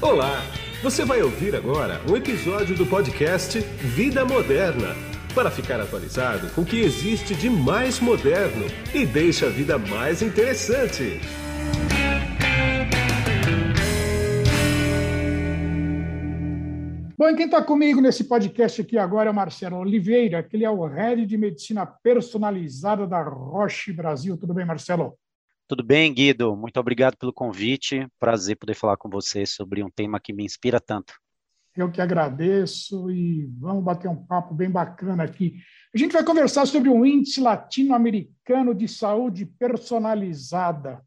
Olá! Você vai ouvir agora um episódio do podcast Vida Moderna para ficar atualizado com o que existe de mais moderno e deixa a vida mais interessante. Bom, e quem está comigo nesse podcast aqui agora é o Marcelo Oliveira, que ele é o Head de Medicina Personalizada da Roche Brasil. Tudo bem, Marcelo? Tudo bem, Guido? Muito obrigado pelo convite. Prazer poder falar com você sobre um tema que me inspira tanto. Eu que agradeço e vamos bater um papo bem bacana aqui. A gente vai conversar sobre um índice latino-americano de saúde personalizada.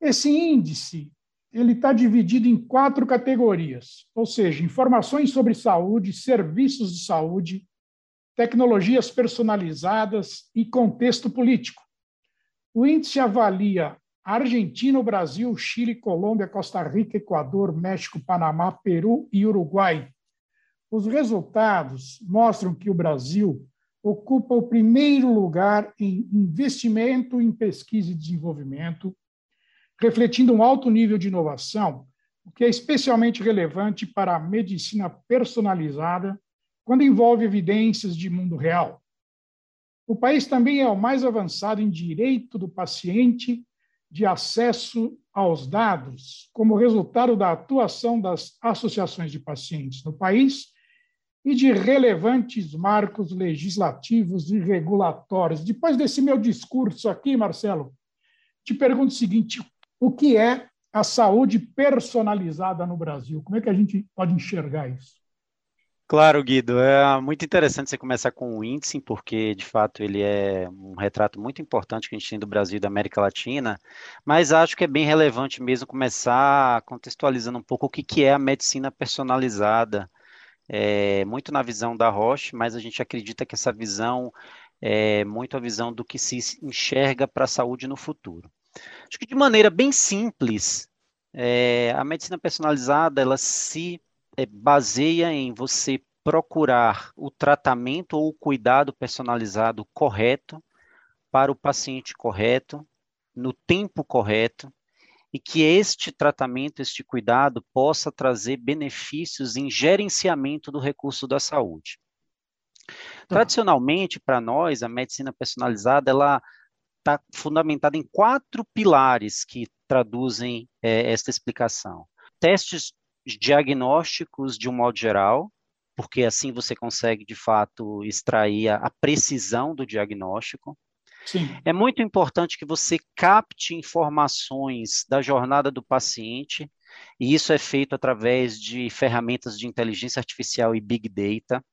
Esse índice ele está dividido em quatro categorias, ou seja, informações sobre saúde, serviços de saúde, tecnologias personalizadas e contexto político. O índice avalia Argentina, Brasil, Chile, Colômbia, Costa Rica, Equador, México, Panamá, Peru e Uruguai. Os resultados mostram que o Brasil ocupa o primeiro lugar em investimento em pesquisa e desenvolvimento, refletindo um alto nível de inovação, o que é especialmente relevante para a medicina personalizada quando envolve evidências de mundo real. O país também é o mais avançado em direito do paciente de acesso aos dados, como resultado da atuação das associações de pacientes no país e de relevantes marcos legislativos e regulatórios. Depois desse meu discurso aqui, Marcelo, te pergunto o seguinte: o que é a saúde personalizada no Brasil? Como é que a gente pode enxergar isso? Claro, Guido, é muito interessante você começar com o índice, porque de fato ele é um retrato muito importante que a gente tem do Brasil e da América Latina, mas acho que é bem relevante mesmo começar contextualizando um pouco o que, que é a medicina personalizada, é, muito na visão da Roche, mas a gente acredita que essa visão é muito a visão do que se enxerga para a saúde no futuro. Acho que de maneira bem simples, é, a medicina personalizada ela se baseia em você procurar o tratamento ou o cuidado personalizado correto para o paciente correto, no tempo correto, e que este tratamento, este cuidado possa trazer benefícios em gerenciamento do recurso da saúde. Tá. Tradicionalmente, para nós, a medicina personalizada, ela está fundamentada em quatro pilares que traduzem é, esta explicação. Testes diagnósticos de um modo geral, porque assim você consegue de fato extrair a, a precisão do diagnóstico. Sim. É muito importante que você capte informações da jornada do paciente, e isso é feito através de ferramentas de inteligência artificial e big data.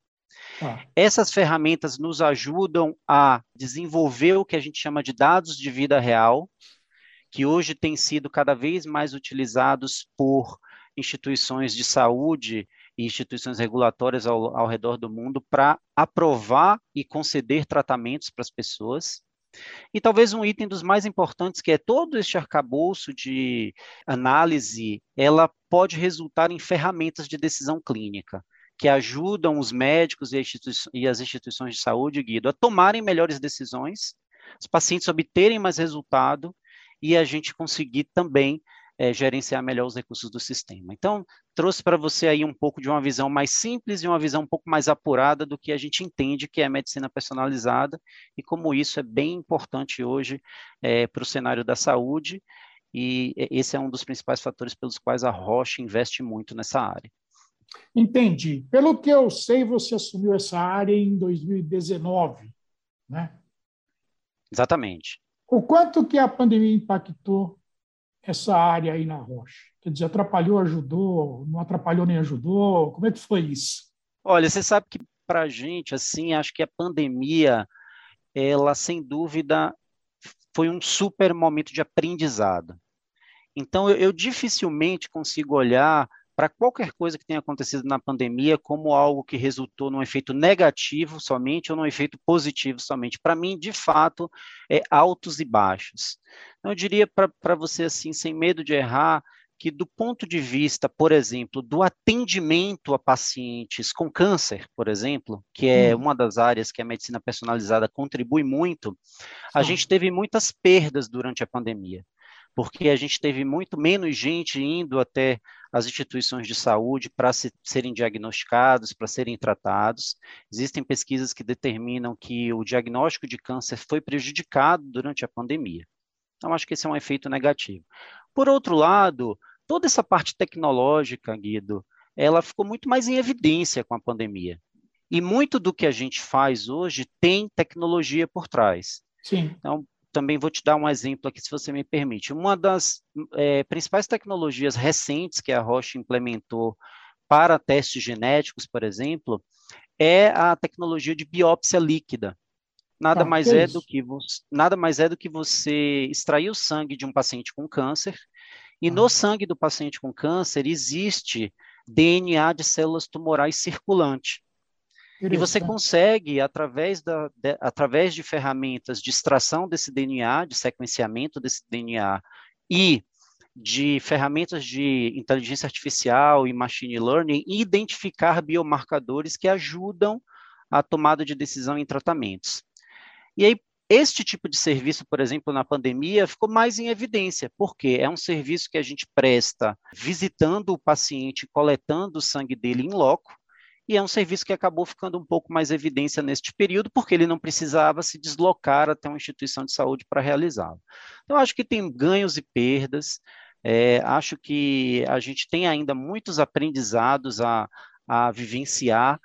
Ah. Essas ferramentas nos ajudam a desenvolver o que a gente chama de dados de vida real, que hoje têm sido cada vez mais utilizados por instituições de saúde e instituições regulatórias ao, ao redor do mundo para aprovar e conceder tratamentos para as pessoas. E talvez um item dos mais importantes, que é todo este arcabouço de análise, ela pode resultar em ferramentas de decisão clínica, que ajudam os médicos e, e as instituições de saúde, Guido, a tomarem melhores decisões, os pacientes obterem mais resultado e a gente conseguir também é, gerenciar melhor os recursos do sistema. Então, trouxe para você aí um pouco de uma visão mais simples e uma visão um pouco mais apurada do que a gente entende que é a medicina personalizada e como isso é bem importante hoje é, para o cenário da saúde e esse é um dos principais fatores pelos quais a Roche investe muito nessa área. Entendi. Pelo que eu sei, você assumiu essa área em 2019, né? Exatamente. O quanto que a pandemia impactou essa área aí na Rocha? Quer dizer, atrapalhou, ajudou, não atrapalhou nem ajudou? Como é que foi isso? Olha, você sabe que para a gente, assim, acho que a pandemia, ela sem dúvida foi um super momento de aprendizado. Então, eu, eu dificilmente consigo olhar para qualquer coisa que tenha acontecido na pandemia como algo que resultou num efeito negativo somente ou num efeito positivo somente. Para mim, de fato, é altos e baixos. Então, eu diria para você assim, sem medo de errar, que do ponto de vista, por exemplo, do atendimento a pacientes com câncer, por exemplo, que é hum. uma das áreas que a medicina personalizada contribui muito, a gente teve muitas perdas durante a pandemia porque a gente teve muito menos gente indo até as instituições de saúde para se, serem diagnosticados, para serem tratados. Existem pesquisas que determinam que o diagnóstico de câncer foi prejudicado durante a pandemia. Então, acho que esse é um efeito negativo. Por outro lado, toda essa parte tecnológica, Guido, ela ficou muito mais em evidência com a pandemia. E muito do que a gente faz hoje tem tecnologia por trás. Sim. Então, também vou te dar um exemplo aqui, se você me permite. Uma das é, principais tecnologias recentes que a Roche implementou para testes genéticos, por exemplo, é a tecnologia de biópsia líquida. Nada, ah, mais é, é do que você, nada mais é do que você extrair o sangue de um paciente com câncer, e ah. no sangue do paciente com câncer existe DNA de células tumorais circulante. E você consegue, através, da, de, através de ferramentas de extração desse DNA, de sequenciamento desse DNA e de ferramentas de inteligência artificial e machine learning, identificar biomarcadores que ajudam a tomada de decisão em tratamentos. E aí, este tipo de serviço, por exemplo, na pandemia, ficou mais em evidência, porque é um serviço que a gente presta visitando o paciente, coletando o sangue dele em loco, e é um serviço que acabou ficando um pouco mais evidência neste período, porque ele não precisava se deslocar até uma instituição de saúde para realizá-lo. Então, acho que tem ganhos e perdas, é, acho que a gente tem ainda muitos aprendizados a, a vivenciar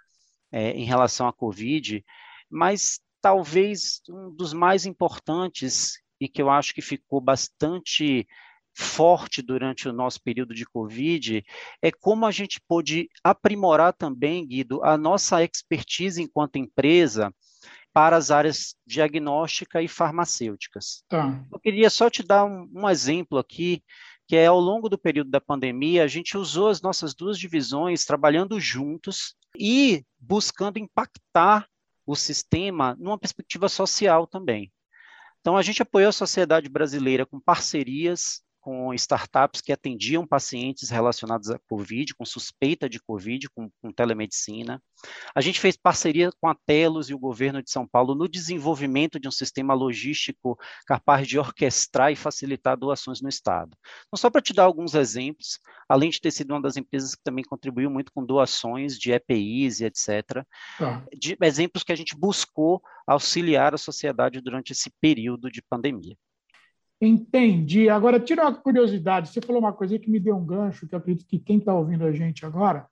é, em relação à Covid, mas talvez um dos mais importantes e que eu acho que ficou bastante forte durante o nosso período de Covid é como a gente pôde aprimorar também, Guido, a nossa expertise enquanto empresa para as áreas diagnóstica e farmacêuticas. Tá. Eu queria só te dar um, um exemplo aqui, que é ao longo do período da pandemia, a gente usou as nossas duas divisões trabalhando juntos e buscando impactar o sistema numa perspectiva social também. Então, a gente apoiou a sociedade brasileira com parcerias com startups que atendiam pacientes relacionados a Covid, com suspeita de Covid, com, com, telemedicina. A gente fez parceria com a Telos e o governo de São Paulo no desenvolvimento de um sistema logístico capaz de orquestrar e facilitar doações no Estado. Então, só para te dar alguns exemplos, além de ter sido uma das empresas que também contribuiu muito com doações de EPIs e etc., ah. de exemplos que a gente buscou auxiliar a sociedade durante esse período de pandemia. Entendi. Agora, tira uma curiosidade. Você falou uma coisa que me deu um gancho, que eu acredito que quem está ouvindo a gente agora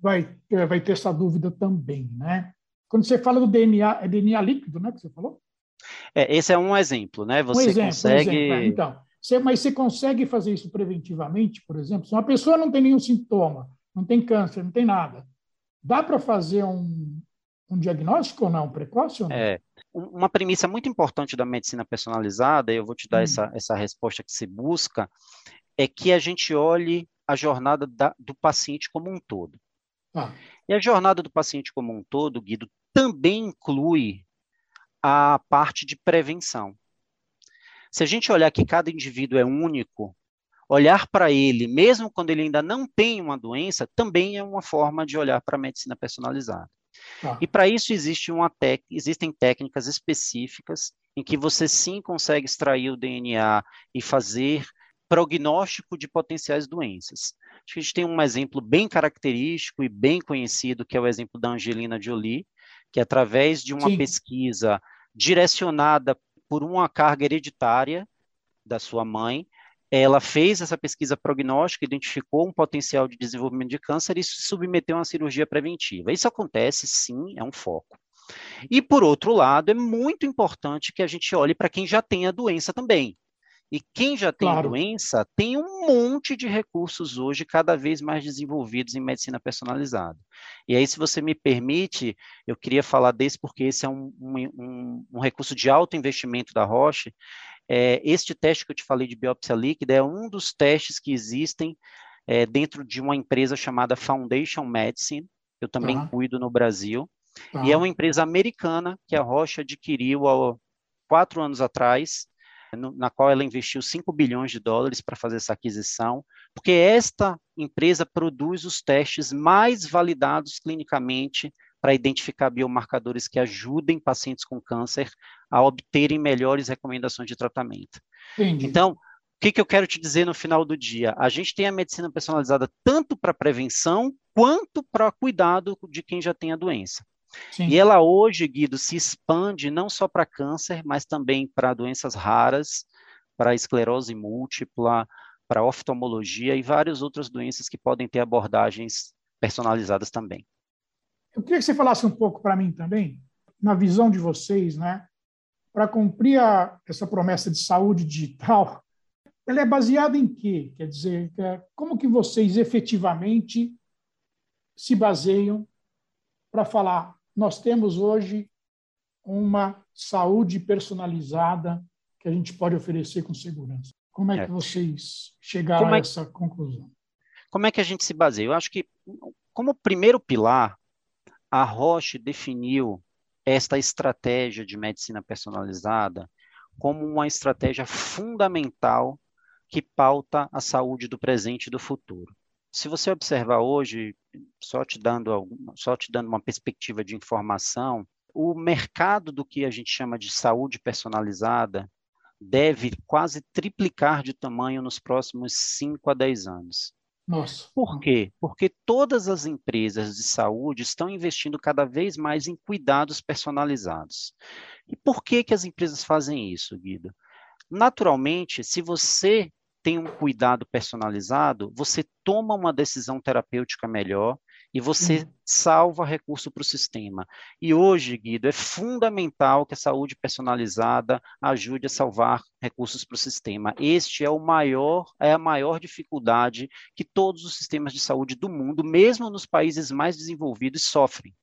vai, vai ter essa dúvida também, né? Quando você fala do DNA, é DNA líquido, né, que você falou? É, esse é um exemplo, né? Você um exemplo, consegue... Um exemplo. É, então, você, mas você consegue fazer isso preventivamente, por exemplo? Se uma pessoa não tem nenhum sintoma, não tem câncer, não tem nada, dá para fazer um, um diagnóstico ou não, precoce ou não? É, uma premissa muito importante da medicina personalizada, eu vou te dar hum. essa, essa resposta que se busca, é que a gente olhe a jornada da, do paciente como um todo. Ah. E a jornada do paciente como um todo, Guido, também inclui a parte de prevenção. Se a gente olhar que cada indivíduo é único, olhar para ele, mesmo quando ele ainda não tem uma doença, também é uma forma de olhar para a medicina personalizada. Ah. E para isso existe uma tec... existem técnicas específicas em que você sim consegue extrair o DNA e fazer prognóstico de potenciais doenças. Acho que a gente tem um exemplo bem característico e bem conhecido, que é o exemplo da Angelina Jolie, que através de uma sim. pesquisa direcionada por uma carga hereditária da sua mãe, ela fez essa pesquisa prognóstica, identificou um potencial de desenvolvimento de câncer e se submeteu a uma cirurgia preventiva. Isso acontece, sim, é um foco. E, por outro lado, é muito importante que a gente olhe para quem já tem a doença também. E quem já tem claro. a doença tem um monte de recursos hoje cada vez mais desenvolvidos em medicina personalizada. E aí, se você me permite, eu queria falar desse porque esse é um, um, um recurso de alto investimento da Roche, é, este teste que eu te falei de biópsia líquida é um dos testes que existem é, dentro de uma empresa chamada Foundation Medicine, eu também uhum. cuido no Brasil, uhum. e é uma empresa americana que a Roche adquiriu há quatro anos atrás, no, na qual ela investiu 5 bilhões de dólares para fazer essa aquisição, porque esta empresa produz os testes mais validados clinicamente para identificar biomarcadores que ajudem pacientes com câncer a obterem melhores recomendações de tratamento. Entendi. Então, que, que eu quero te dizer no final do dia? A gente tem a medicina personalizada tanto para prevenção quanto para cuidado de quem já tem a doença. Sim. E ela hoje, Guido, se expande não só para câncer, mas também para doenças raras, para esclerose múltipla, para oftalmologia e várias outras doenças que podem ter abordagens personalizadas também. Eu queria que você falasse um pouco para mim também, na visão de vocês, né? Para cumprir a, essa promessa de saúde digital, ela é baseada em quê? Quer dizer, é, como que vocês efetivamente se baseiam para falar nós temos hoje uma saúde personalizada que a gente pode oferecer com segurança? Como é, é. que vocês chegaram é, a essa conclusão? Como é que a gente se baseia? Eu acho que, como primeiro pilar, a Roche definiu esta estratégia de medicina personalizada como uma estratégia fundamental que pauta a saúde do presente e do futuro. Se você observar hoje, só te dando, só te dando uma perspectiva de informação, o mercado do que a gente chama de saúde personalizada deve quase triplicar de tamanho nos próximos 5 a 10 anos. Nossa. Por quê? Porque todas as empresas de saúde estão investindo cada vez mais em cuidados personalizados. E por que, que as empresas fazem isso, Guido? Naturalmente, se você tem um cuidado personalizado, você toma uma decisão terapêutica melhor e você uhum. salva recurso para o sistema. E hoje, Guido, é fundamental que a saúde personalizada ajude a salvar recursos para o sistema. Este é o maior, é a maior dificuldade que todos os sistemas de saúde do mundo, mesmo nos países mais desenvolvidos, sofrem.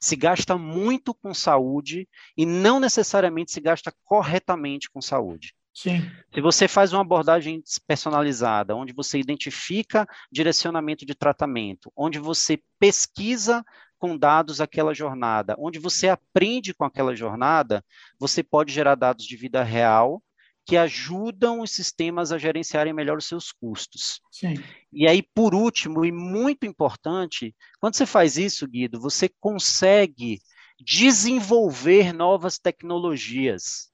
Se gasta muito com saúde e não necessariamente se gasta corretamente com saúde. Sim. Se você faz uma abordagem personalizada, onde você identifica direcionamento de tratamento, onde você pesquisa com dados aquela jornada, onde você aprende com aquela jornada, você pode gerar dados de vida real que ajudam os sistemas a gerenciarem melhor os seus custos. Sim. E aí, por último, e muito importante, quando você faz isso, Guido, você consegue desenvolver novas tecnologias.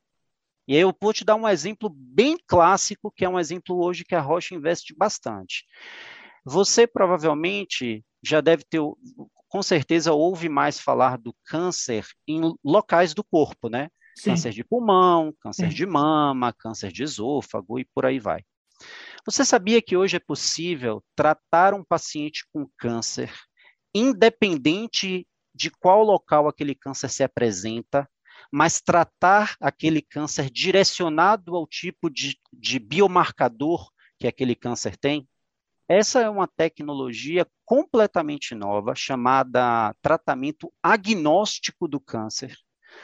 E aí eu vou te dar um exemplo bem clássico, que é um exemplo hoje que a Rocha investe bastante. Você provavelmente já deve ter, com certeza, ouve mais falar do câncer em locais do corpo, né? Sim. Câncer de pulmão, câncer Sim. de mama, câncer de esôfago e por aí vai. Você sabia que hoje é possível tratar um paciente com câncer, independente de qual local aquele câncer se apresenta, mas tratar aquele câncer direcionado ao tipo de, de biomarcador que aquele câncer tem. Essa é uma tecnologia completamente nova, chamada tratamento agnóstico do câncer,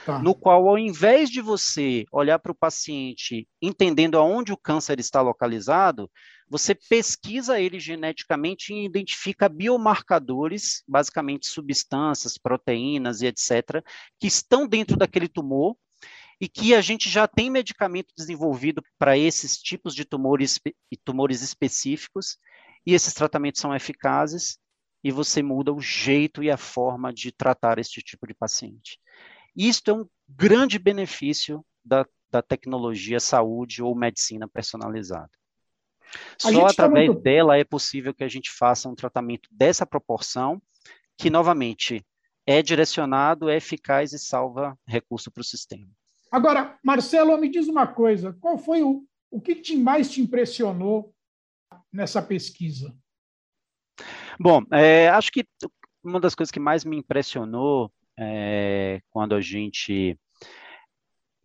tá. no qual, ao invés de você olhar para o paciente entendendo aonde o câncer está localizado, você pesquisa ele geneticamente e identifica biomarcadores, basicamente substâncias, proteínas e etc., que estão dentro daquele tumor e que a gente já tem medicamento desenvolvido para esses tipos de tumores e tumores específicos, e esses tratamentos são eficazes, e você muda o jeito e a forma de tratar este tipo de paciente. Isto é um grande benefício da, da tecnologia saúde ou medicina personalizada. Só tá através tá muito... dela é possível que a gente faça um tratamento dessa proporção, que, novamente, é direcionado, é eficaz e salva recurso para o sistema. Agora, Marcelo, me diz uma coisa: qual foi o, o que te mais te impressionou nessa pesquisa? Bom, é, acho que uma das coisas que mais me impressionou é, quando a gente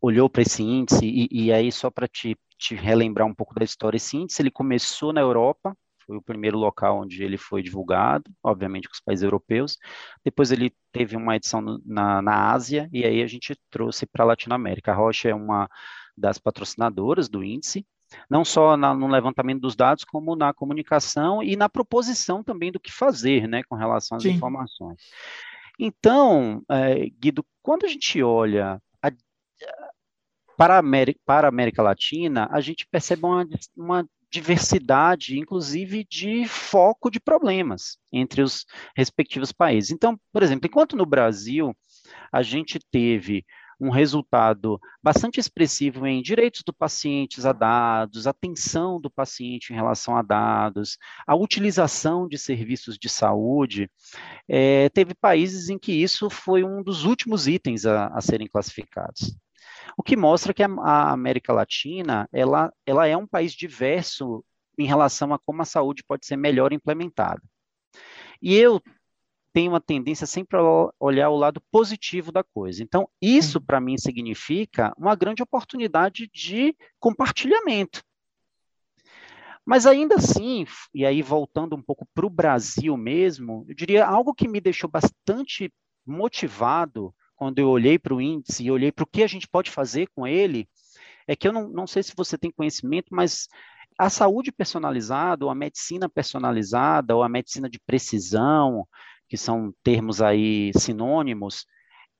olhou para esse índice, e, e aí só para te te relembrar um pouco da história, esse índice ele começou na Europa, foi o primeiro local onde ele foi divulgado, obviamente com os países europeus. Depois ele teve uma edição na, na Ásia e aí a gente trouxe para a Latinoamérica. A Rocha é uma das patrocinadoras do índice, não só na, no levantamento dos dados, como na comunicação e na proposição também do que fazer, né, com relação às Sim. informações. Então, é, Guido, quando a gente olha a, para a América, para a América Latina, a gente percebe uma, uma diversidade, inclusive de foco de problemas entre os respectivos países. Então, por exemplo, enquanto no Brasil a gente teve um resultado bastante expressivo em direitos do paciente a dados, atenção do paciente em relação a dados, a utilização de serviços de saúde. É, teve países em que isso foi um dos últimos itens a, a serem classificados. O que mostra que a, a América Latina ela, ela é um país diverso em relação a como a saúde pode ser melhor implementada. E eu tenho uma tendência sempre a olhar o lado positivo da coisa. Então, isso para mim significa uma grande oportunidade de compartilhamento. Mas ainda assim, e aí voltando um pouco para o Brasil mesmo, eu diria algo que me deixou bastante motivado quando eu olhei para o índice e olhei para o que a gente pode fazer com ele, é que eu não, não sei se você tem conhecimento, mas a saúde personalizada, ou a medicina personalizada, ou a medicina de precisão, que são termos aí sinônimos,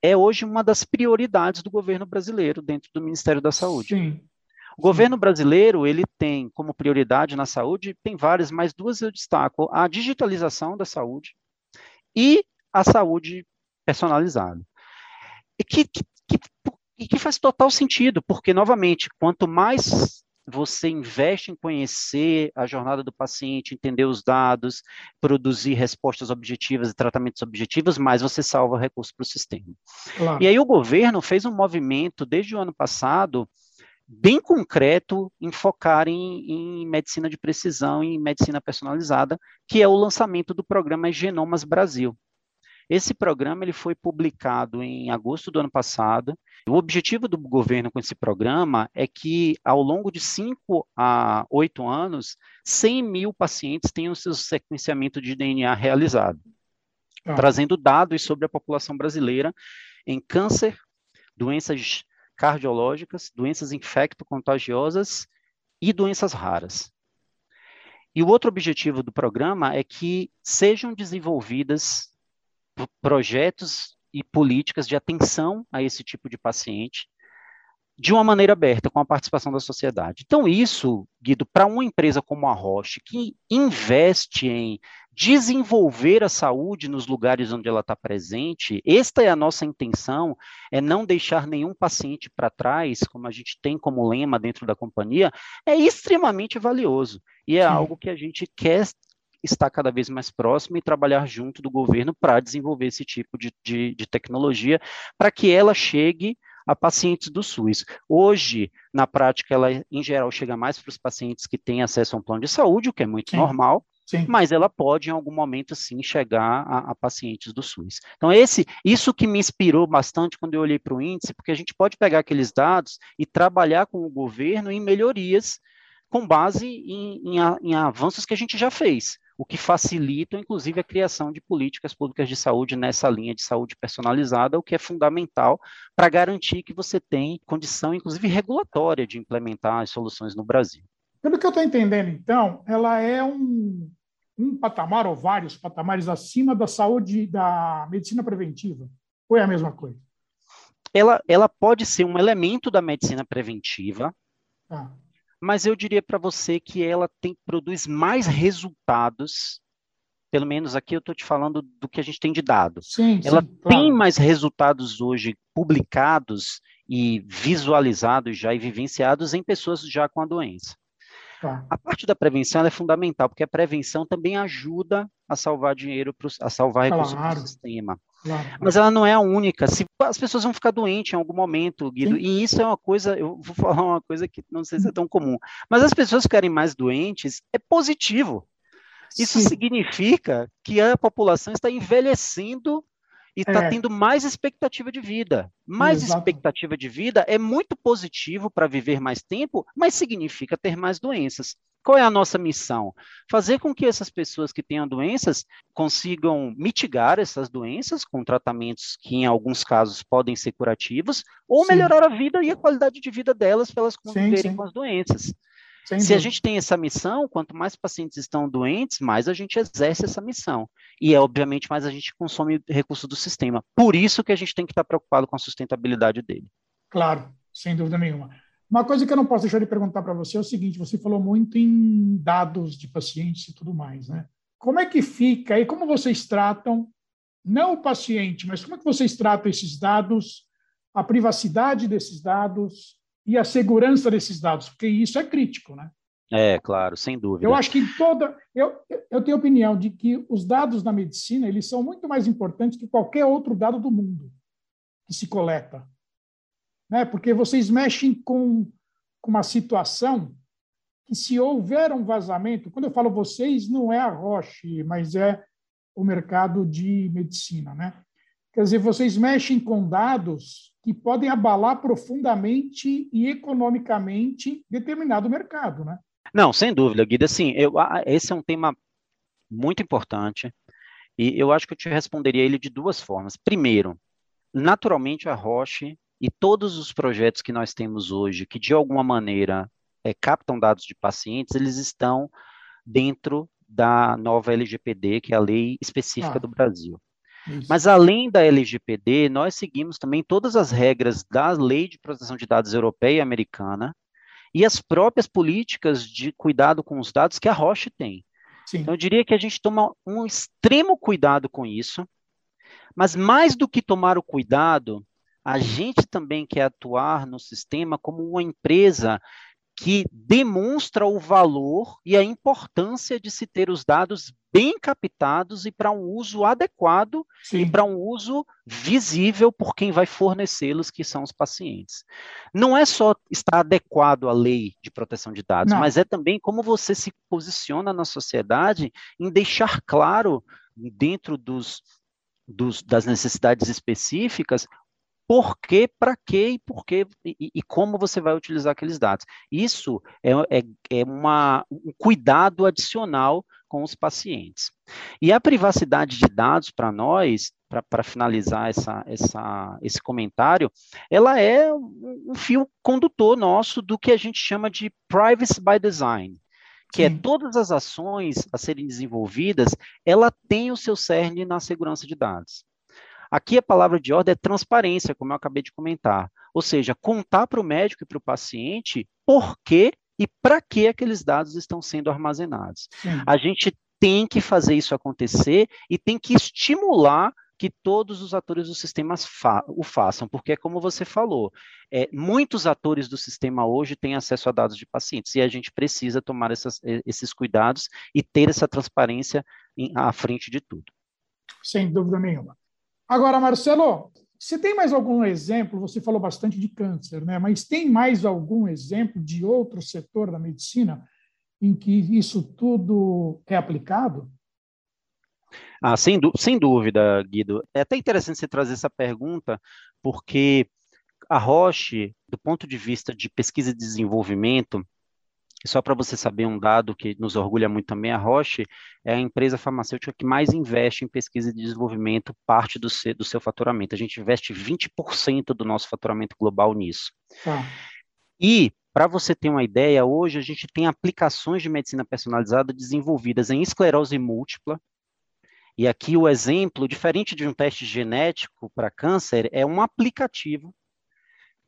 é hoje uma das prioridades do governo brasileiro dentro do Ministério da Saúde. Sim. O governo brasileiro, ele tem como prioridade na saúde, tem várias, mas duas eu destaco, a digitalização da saúde e a saúde personalizada. E que, que, que, que faz total sentido, porque, novamente, quanto mais você investe em conhecer a jornada do paciente, entender os dados, produzir respostas objetivas e tratamentos objetivos, mais você salva recursos para o sistema. Claro. E aí o governo fez um movimento desde o ano passado bem concreto em focar em, em medicina de precisão e medicina personalizada, que é o lançamento do programa Genomas Brasil. Esse programa ele foi publicado em agosto do ano passado. O objetivo do governo com esse programa é que, ao longo de 5 a 8 anos, 100 mil pacientes tenham seu sequenciamento de DNA realizado, ah. trazendo dados sobre a população brasileira em câncer, doenças cardiológicas, doenças infecto-contagiosas e doenças raras. E o outro objetivo do programa é que sejam desenvolvidas projetos e políticas de atenção a esse tipo de paciente de uma maneira aberta, com a participação da sociedade. Então, isso, Guido, para uma empresa como a Roche, que investe em desenvolver a saúde nos lugares onde ela está presente, esta é a nossa intenção, é não deixar nenhum paciente para trás, como a gente tem como lema dentro da companhia, é extremamente valioso. E é algo que a gente quer estar cada vez mais próximo e trabalhar junto do governo para desenvolver esse tipo de, de, de tecnologia, para que ela chegue a pacientes do SUS. Hoje, na prática, ela, em geral, chega mais para os pacientes que têm acesso a um plano de saúde, o que é muito Sim. normal, Sim. mas ela pode, em algum momento, sim, chegar a, a, pacientes do SUS. Então, esse, isso que me inspirou bastante quando eu olhei para o índice, porque a gente pode pegar aqueles dados e trabalhar com o governo em melhorias com base em, em, em avanços que a gente já fez o que facilita, inclusive, a criação de políticas públicas de saúde nessa linha de saúde personalizada, o que é fundamental para garantir que você tem condição, inclusive regulatória, de implementar as soluções no Brasil. Pelo que eu estou entendendo, então, ela é um, um patamar ou vários patamares acima da saúde, da medicina preventiva, ou é a mesma coisa? Ela, ela pode ser um elemento da medicina preventiva, ah mas eu diria para você que ela tem produz mais resultados. Pelo menos aqui eu estou te falando do que a gente tem de dados. Sim, ela sim, tem claro. mais resultados hoje publicados e visualizados já e vivenciados em pessoas já com a doença. Tá. A parte da prevenção é fundamental, porque a prevenção também ajuda a salvar dinheiro, pro, a salvar recursos claro. para o sistema. Claro. Mas ela não é a única. Se, as pessoas vão ficar doentes em algum momento, Guido, Sim. e isso é uma coisa, eu vou falar uma coisa que não sei se é tão comum, mas as pessoas ficarem mais doentes é positivo. Isso Sim. significa que a população está envelhecendo e está é. tendo mais expectativa de vida. Mais Exato. expectativa de vida é muito positivo para viver mais tempo, mas significa ter mais doenças. Qual é a nossa missão? Fazer com que essas pessoas que tenham doenças consigam mitigar essas doenças com tratamentos que, em alguns casos, podem ser curativos, ou sim. melhorar a vida e a qualidade de vida delas para elas conviverem sim, sim. com as doenças. Sem Se dúvida. a gente tem essa missão, quanto mais pacientes estão doentes, mais a gente exerce essa missão. E é, obviamente, mais a gente consome recursos do sistema. Por isso que a gente tem que estar preocupado com a sustentabilidade dele. Claro, sem dúvida nenhuma. Uma coisa que eu não posso deixar de perguntar para você é o seguinte: você falou muito em dados de pacientes e tudo mais, né? Como é que fica e como vocês tratam, não o paciente, mas como é que vocês tratam esses dados a privacidade desses dados e a segurança desses dados, porque isso é crítico, né? É, claro, sem dúvida. Eu acho que toda. Eu, eu tenho a opinião de que os dados na medicina eles são muito mais importantes que qualquer outro dado do mundo que se coleta. Né? Porque vocês mexem com, com uma situação que, se houver um vazamento, quando eu falo vocês, não é a Roche, mas é o mercado de medicina. Né? Quer dizer, vocês mexem com dados que podem abalar profundamente e economicamente determinado mercado. Né? Não, sem dúvida, Guida. Assim, eu, esse é um tema muito importante e eu acho que eu te responderia ele de duas formas. Primeiro, naturalmente a Roche e todos os projetos que nós temos hoje, que de alguma maneira é, captam dados de pacientes, eles estão dentro da nova LGPD, que é a lei específica ah, do Brasil. Isso. Mas além da LGPD, nós seguimos também todas as regras da Lei de Proteção de Dados Europeia e Americana, e as próprias políticas de cuidado com os dados que a Roche tem. Sim. Então, eu diria que a gente toma um extremo cuidado com isso, mas mais do que tomar o cuidado, a gente também quer atuar no sistema como uma empresa que demonstra o valor e a importância de se ter os dados bem captados e para um uso adequado Sim. e para um uso visível por quem vai fornecê-los, que são os pacientes. Não é só estar adequado à lei de proteção de dados, Não. mas é também como você se posiciona na sociedade em deixar claro dentro dos, dos, das necessidades específicas por que, para que e por que e, e, como você vai utilizar aqueles dados. Isso é, é, é uma, um cuidado adicional com os pacientes. E a privacidade de dados para nós, para finalizar essa, essa, esse comentário, ela é um, fio condutor nosso do que a gente chama de privacy by design que é todas as ações a serem desenvolvidas, ela tem o seu cerne na segurança de dados. Aqui a palavra de ordem é transparência, como eu acabei de comentar. Ou seja, contar para o médico e para o paciente por que e para que aqueles dados estão sendo armazenados. Sim. A gente tem que fazer isso acontecer e tem que estimular que todos os atores do sistema fa o façam, porque é como você falou, é, muitos atores do sistema hoje têm acesso a dados de pacientes e a gente precisa tomar essas, esses cuidados e ter essa transparência em, à frente de tudo. Sem dúvida nenhuma. Agora, Marcelo, você tem mais algum exemplo? Você falou bastante de câncer, né? Mas tem mais algum exemplo de outro setor da medicina em que isso tudo é aplicado? Ah, sem, sem dúvida, Guido. É até interessante você trazer essa pergunta, porque a Roche, do ponto de vista de pesquisa e desenvolvimento, e só para você saber um dado que nos orgulha muito também, a Roche é a empresa farmacêutica que mais investe em pesquisa e desenvolvimento, parte do seu, do seu faturamento. A gente investe 20% do nosso faturamento global nisso. Ah. E, para você ter uma ideia, hoje a gente tem aplicações de medicina personalizada desenvolvidas em esclerose múltipla, e aqui o exemplo, diferente de um teste genético para câncer, é um aplicativo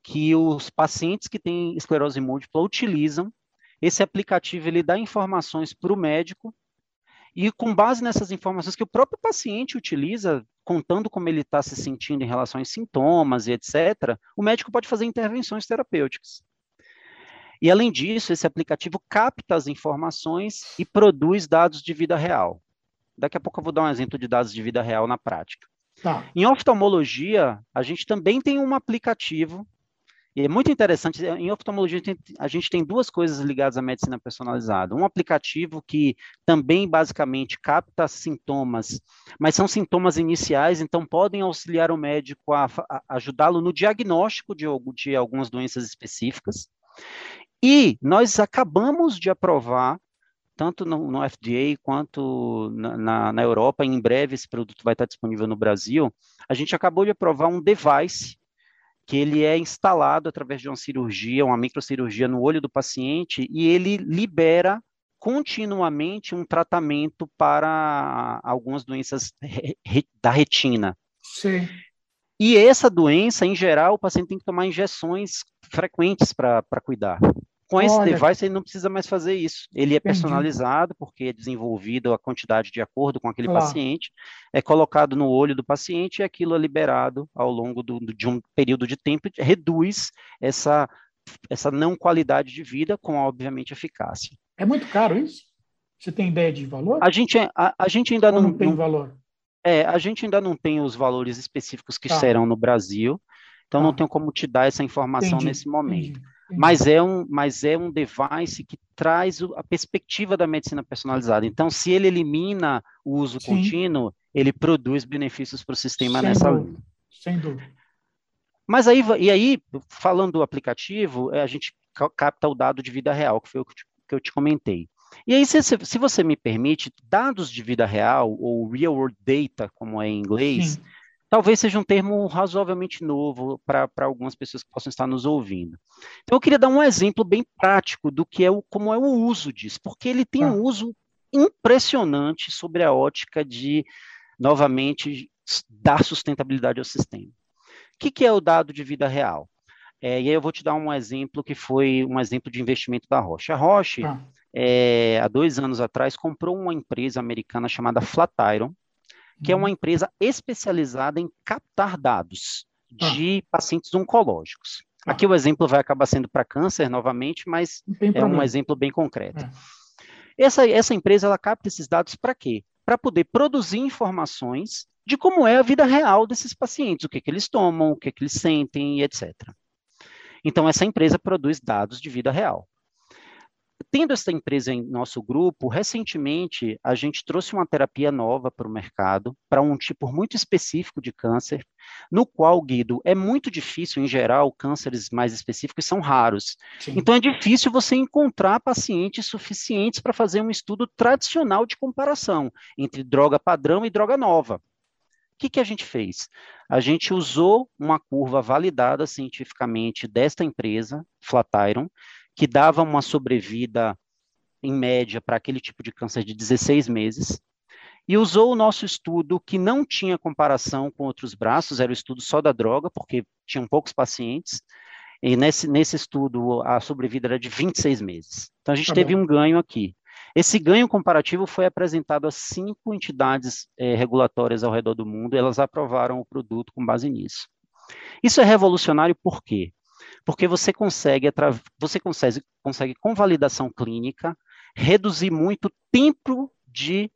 que os pacientes que têm esclerose múltipla utilizam esse aplicativo ele dá informações para o médico e com base nessas informações que o próprio paciente utiliza, contando como ele está se sentindo em relação aos sintomas e etc., o médico pode fazer intervenções terapêuticas. E além disso, esse aplicativo capta as informações e produz dados de vida real. Daqui a pouco eu vou dar um exemplo de dados de vida real na prática. Tá. Em oftalmologia, a gente também tem um aplicativo e é muito interessante, em oftalmologia a gente tem duas coisas ligadas à medicina personalizada. Um aplicativo que também basicamente capta sintomas, mas são sintomas iniciais, então podem auxiliar o médico a, a ajudá-lo no diagnóstico de, de algumas doenças específicas. E nós acabamos de aprovar tanto no, no, FDA quanto na, na, na, Europa, em breve esse produto vai estar disponível no Brasil, a gente acabou de aprovar um device que ele é instalado através de uma cirurgia, uma microcirurgia no olho do paciente, e ele libera continuamente um tratamento para algumas doenças da retina. Sim. E essa doença, em geral, o paciente tem que tomar injeções frequentes para cuidar. Com esse Olha, device, ele não precisa mais fazer isso. Ele é personalizado, entendi. porque é desenvolvido a quantidade de acordo com aquele paciente, é colocado no olho do paciente e aquilo é liberado ao longo do, de um período de tempo, reduz essa, essa não qualidade de vida com, obviamente, eficácia. É muito caro isso? Você tem ideia de valor? A gente, é, a, a gente ainda não, não tem não, valor. É, a gente ainda não tem os valores específicos que tá. serão no Brasil, então tá. não tenho como te dar essa informação entendi, nesse momento. Entendi. Mas é, um, mas é um device que traz a perspectiva da medicina personalizada. Então, se ele elimina o uso Sim. contínuo, ele produz benefícios para o sistema Sem nessa dúvida. Sem dúvida. Mas aí, e aí, falando do aplicativo, é, a gente capta o dado de vida real, que foi o que eu te comentei. E aí, se, se você me permite, dados de vida real, ou real world data, como é em inglês, Sim talvez seja um termo razoavelmente novo para algumas pessoas que possam estar nos ouvindo. Então, eu queria dar um exemplo bem prático do que é o, como é o uso disso, porque ele tem ah. um uso impressionante sobre a ótica de, novamente, dar sustentabilidade ao sistema. O que, que é o dado de vida real? É, e aí eu vou te dar um exemplo que foi um exemplo de investimento da Roche. A Roche, ah. é, há dois anos atrás, comprou uma empresa americana chamada Flatiron, que é uma uhum. empresa especializada em captar dados ah. de pacientes oncológicos. Ah. Aqui o exemplo vai acabar sendo para câncer novamente, mas é um exemplo bem concreto. É. Essa, essa empresa ela capta esses dados para quê? Para poder produzir informações de como é a vida real desses pacientes, o que, que eles tomam, o que, que eles sentem, etc. Então, essa empresa produz dados de vida real tendo essa empresa em nosso grupo, recentemente a gente trouxe uma terapia nova para o mercado, para um tipo muito específico de câncer, no qual, Guido, é muito difícil, em geral, cânceres mais específicos são raros. Sim. Então é difícil você encontrar pacientes suficientes para fazer um estudo tradicional de comparação entre droga padrão e droga nova. O que, que a gente fez? A gente usou uma curva validada cientificamente desta empresa, Flatiron, que dava uma sobrevida, em média, para aquele tipo de câncer de 16 meses, e usou o nosso estudo, que não tinha comparação com outros braços, era o estudo só da droga, porque tinham poucos pacientes, e nesse, nesse estudo a sobrevida era de 26 meses. Então a gente tá teve bom. um ganho aqui. Esse ganho comparativo foi apresentado a cinco entidades é, regulatórias ao redor do mundo, elas aprovaram o produto com base nisso. Isso é revolucionário por quê? Porque você consegue, você consegue, consegue com validação clínica, reduzir muito o tempo de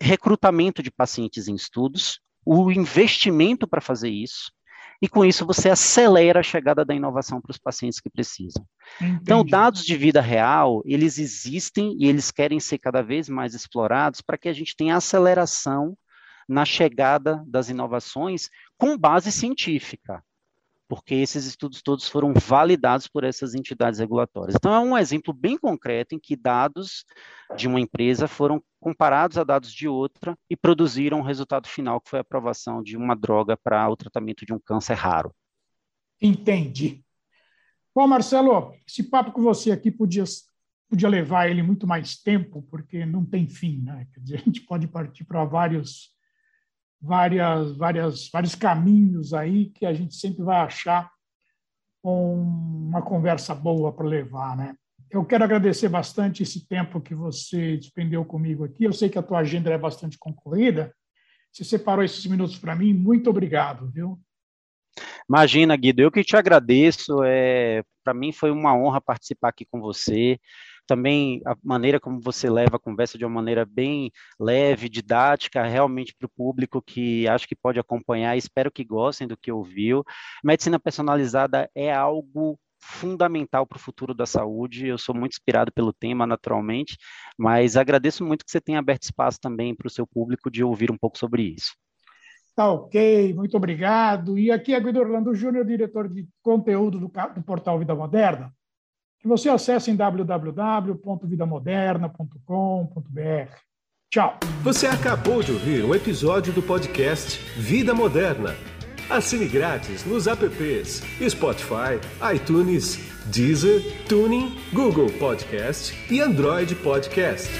recrutamento de pacientes em estudos, o investimento para fazer isso, e com isso você acelera a chegada da inovação para os pacientes que precisam. Entendi. Então, dados de vida real, eles existem e eles querem ser cada vez mais explorados para que a gente tenha aceleração na chegada das inovações com base científica porque esses estudos todos foram validados por essas entidades regulatórias. Então, é um exemplo bem concreto em que dados de uma empresa foram comparados a dados de outra e produziram o resultado final, que foi a aprovação de uma droga para o tratamento de um câncer raro. Entendi. Bom, Marcelo, esse papo com você aqui podia, podia levar ele muito mais tempo, porque não tem fim, né? Quer dizer, a gente pode partir para vários várias, várias, vários caminhos aí que a gente sempre vai achar uma conversa boa para levar, né? Eu quero agradecer bastante esse tempo que você despendeu comigo aqui. Eu sei que a tua agenda é bastante concorrida. Você separou esses minutos para mim. Muito obrigado, viu? Imagina, Guido, eu que te agradeço. É, para mim foi uma honra participar aqui com você também a maneira como você leva a conversa de uma maneira bem leve, didática, realmente para o público que acho que pode acompanhar, espero que gostem do que ouviu. Medicina personalizada é algo fundamental para o futuro da saúde. Eu sou muito inspirado pelo tema, naturalmente, mas agradeço muito que você tenha aberto espaço também para o seu público de ouvir um pouco sobre isso. Tá ok, muito obrigado. E aqui é Guido Orlando Júnior, diretor de conteúdo do, do portal Vida Moderna que você acesse em www.vidamoderna.com.br. Tchau. Você acabou de ouvir um episódio do podcast Vida Moderna. Assine grátis nos apps Spotify, iTunes, Deezer, Tuning, Google Podcast e Android Podcast.